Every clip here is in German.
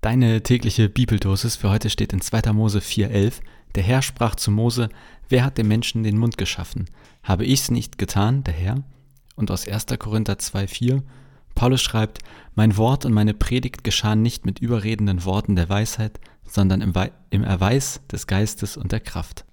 Deine tägliche Bibeldosis für heute steht in 2. Mose 4,11. Der Herr sprach zu Mose: Wer hat dem Menschen den Mund geschaffen? Habe ich's nicht getan, der Herr? Und aus 1. Korinther 2,4. Paulus schreibt: Mein Wort und meine Predigt geschahen nicht mit überredenden Worten der Weisheit, sondern im, We im Erweis des Geistes und der Kraft.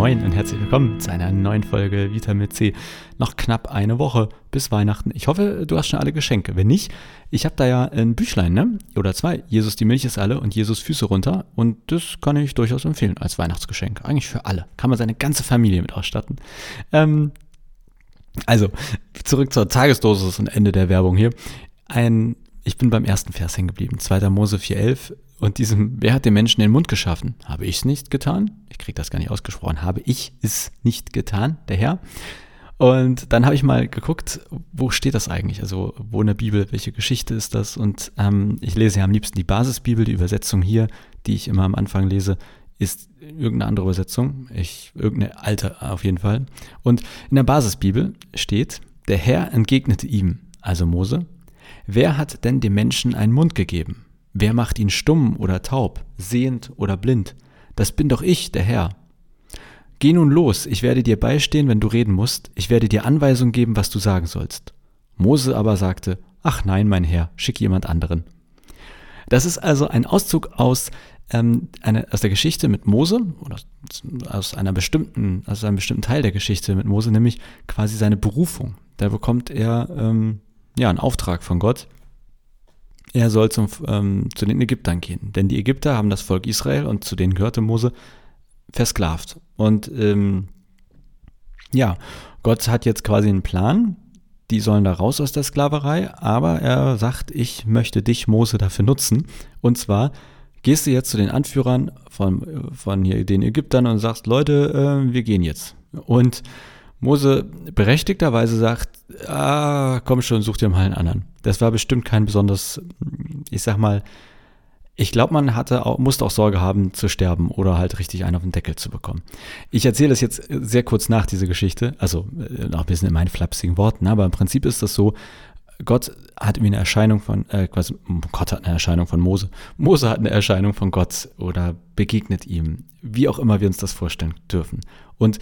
Moin und herzlich willkommen zu einer neuen Folge Vitamin C. Noch knapp eine Woche bis Weihnachten. Ich hoffe, du hast schon alle Geschenke. Wenn nicht, ich habe da ja ein Büchlein, ne? Oder zwei. Jesus, die Milch ist alle und Jesus Füße runter. Und das kann ich durchaus empfehlen als Weihnachtsgeschenk. Eigentlich für alle. Kann man seine ganze Familie mit ausstatten. Ähm, also, zurück zur Tagesdosis und Ende der Werbung hier. Ein, ich bin beim ersten Vers hängen geblieben. 2. Mose 4,11 und diesem, wer hat den Menschen den Mund geschaffen? Habe ich es nicht getan? Ich kriege das gar nicht ausgesprochen. Habe ich es nicht getan, der Herr? Und dann habe ich mal geguckt, wo steht das eigentlich? Also wo in der Bibel, welche Geschichte ist das? Und ähm, ich lese ja am liebsten die Basisbibel, die Übersetzung hier, die ich immer am Anfang lese, ist irgendeine andere Übersetzung, ich, irgendeine alte auf jeden Fall. Und in der Basisbibel steht, der Herr entgegnete ihm, also Mose, wer hat denn dem Menschen einen Mund gegeben? Wer macht ihn stumm oder taub, sehend oder blind? Das bin doch ich, der Herr. Geh nun los, ich werde dir beistehen, wenn du reden musst, ich werde dir Anweisung geben, was du sagen sollst. Mose aber sagte, Ach nein, mein Herr, schick jemand anderen. Das ist also ein Auszug aus, ähm, eine, aus der Geschichte mit Mose, oder aus einer bestimmten, aus einem bestimmten Teil der Geschichte mit Mose, nämlich quasi seine Berufung. Da bekommt er ähm, ja einen Auftrag von Gott, er soll zum, ähm, zu den Ägyptern gehen. Denn die Ägypter haben das Volk Israel und zu denen gehörte Mose versklavt. Und ähm, ja, Gott hat jetzt quasi einen Plan. Die sollen da raus aus der Sklaverei, aber er sagt, ich möchte dich, Mose, dafür nutzen. Und zwar gehst du jetzt zu den Anführern von, von hier, den Ägyptern und sagst, Leute, äh, wir gehen jetzt. Und Mose berechtigterweise sagt, ah, komm schon, such dir mal einen anderen. Das war bestimmt kein besonders, ich sag mal, ich glaube, man hatte auch, musste auch Sorge haben zu sterben oder halt richtig einen auf den Deckel zu bekommen. Ich erzähle das jetzt sehr kurz nach dieser Geschichte, also äh, noch ein bisschen in meinen flapsigen Worten, aber im Prinzip ist das so, Gott hat mir eine Erscheinung von, äh, quasi, Gott hat eine Erscheinung von Mose. Mose hat eine Erscheinung von Gott oder begegnet ihm, wie auch immer wir uns das vorstellen dürfen. Und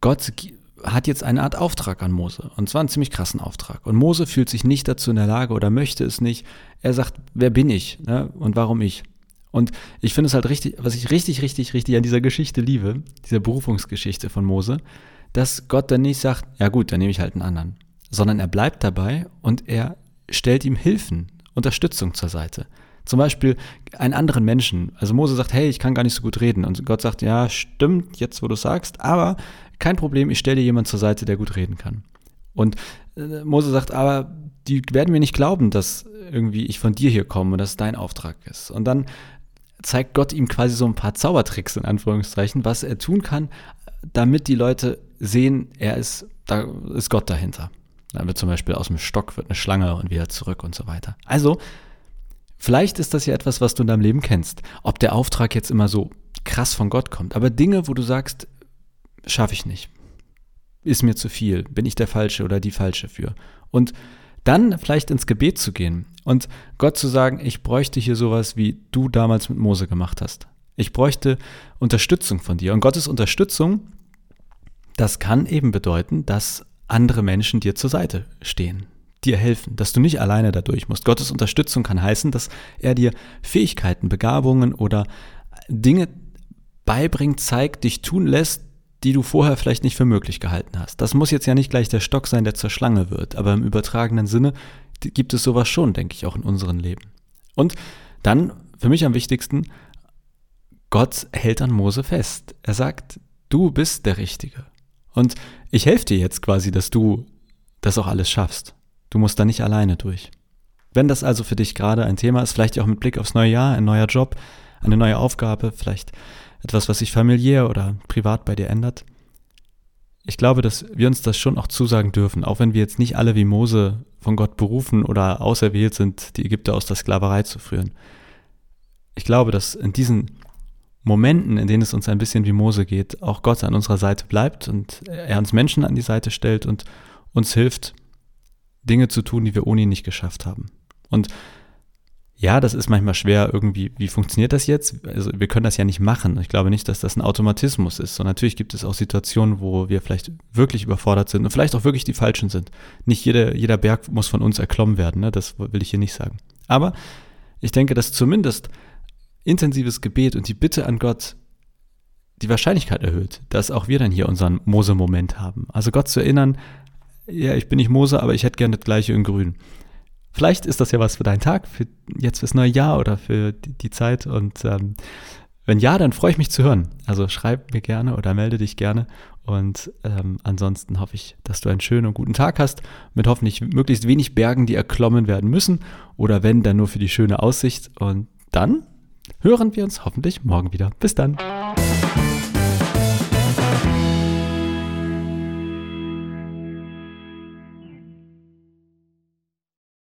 Gott hat jetzt eine Art Auftrag an Mose. Und zwar einen ziemlich krassen Auftrag. Und Mose fühlt sich nicht dazu in der Lage oder möchte es nicht. Er sagt, wer bin ich ne? und warum ich? Und ich finde es halt richtig, was ich richtig, richtig, richtig an dieser Geschichte liebe, dieser Berufungsgeschichte von Mose, dass Gott dann nicht sagt, ja gut, dann nehme ich halt einen anderen, sondern er bleibt dabei und er stellt ihm Hilfen, Unterstützung zur Seite. Zum Beispiel einen anderen Menschen. Also Mose sagt, hey, ich kann gar nicht so gut reden. Und Gott sagt, ja, stimmt, jetzt wo du sagst, aber kein Problem, ich stelle dir jemanden zur Seite, der gut reden kann. Und äh, Mose sagt, aber die werden mir nicht glauben, dass irgendwie ich von dir hier komme und dass dein Auftrag ist. Und dann zeigt Gott ihm quasi so ein paar Zaubertricks in Anführungszeichen, was er tun kann, damit die Leute sehen, er ist, da ist Gott dahinter. Dann wird zum Beispiel aus dem Stock wird eine Schlange und wieder zurück und so weiter. Also, vielleicht ist das ja etwas, was du in deinem Leben kennst. Ob der Auftrag jetzt immer so krass von Gott kommt, aber Dinge, wo du sagst, schaffe ich nicht. Ist mir zu viel. Bin ich der Falsche oder die Falsche für? Und dann vielleicht ins Gebet zu gehen und Gott zu sagen, ich bräuchte hier sowas, wie du damals mit Mose gemacht hast. Ich bräuchte Unterstützung von dir. Und Gottes Unterstützung, das kann eben bedeuten, dass andere Menschen dir zur Seite stehen, dir helfen, dass du nicht alleine dadurch musst. Gottes Unterstützung kann heißen, dass er dir Fähigkeiten, Begabungen oder Dinge beibringt, zeigt, dich tun lässt, die du vorher vielleicht nicht für möglich gehalten hast. Das muss jetzt ja nicht gleich der Stock sein, der zur Schlange wird, aber im übertragenen Sinne gibt es sowas schon, denke ich, auch in unserem Leben. Und dann, für mich am wichtigsten, Gott hält an Mose fest. Er sagt, du bist der Richtige. Und ich helfe dir jetzt quasi, dass du das auch alles schaffst. Du musst da nicht alleine durch. Wenn das also für dich gerade ein Thema ist, vielleicht auch mit Blick aufs neue Jahr, ein neuer Job, eine neue Aufgabe, vielleicht etwas, was sich familiär oder privat bei dir ändert. Ich glaube, dass wir uns das schon auch zusagen dürfen, auch wenn wir jetzt nicht alle wie Mose von Gott berufen oder auserwählt sind, die Ägypter aus der Sklaverei zu führen. Ich glaube, dass in diesen Momenten, in denen es uns ein bisschen wie Mose geht, auch Gott an unserer Seite bleibt und er uns Menschen an die Seite stellt und uns hilft, Dinge zu tun, die wir ohne ihn nicht geschafft haben. Und ja, das ist manchmal schwer irgendwie, wie funktioniert das jetzt? Also wir können das ja nicht machen. Ich glaube nicht, dass das ein Automatismus ist. Und natürlich gibt es auch Situationen, wo wir vielleicht wirklich überfordert sind und vielleicht auch wirklich die falschen sind. Nicht jeder, jeder Berg muss von uns erklommen werden, ne? das will ich hier nicht sagen. Aber ich denke, dass zumindest intensives Gebet und die Bitte an Gott die Wahrscheinlichkeit erhöht, dass auch wir dann hier unseren Mose-Moment haben. Also Gott zu erinnern, ja, ich bin nicht Mose, aber ich hätte gerne das gleiche in grün. Vielleicht ist das ja was für deinen Tag, für jetzt fürs neue Jahr oder für die, Zeit. Und ähm, wenn ja, dann freue ich mich zu hören. Also schreib mir gerne oder melde dich gerne. Und ähm, ansonsten hoffe ich, dass du einen schönen und guten Tag hast, mit hoffentlich möglichst wenig Bergen, die erklommen werden müssen. Oder wenn, dann nur für die schöne Aussicht. Und dann hören wir uns hoffentlich morgen wieder. Bis dann.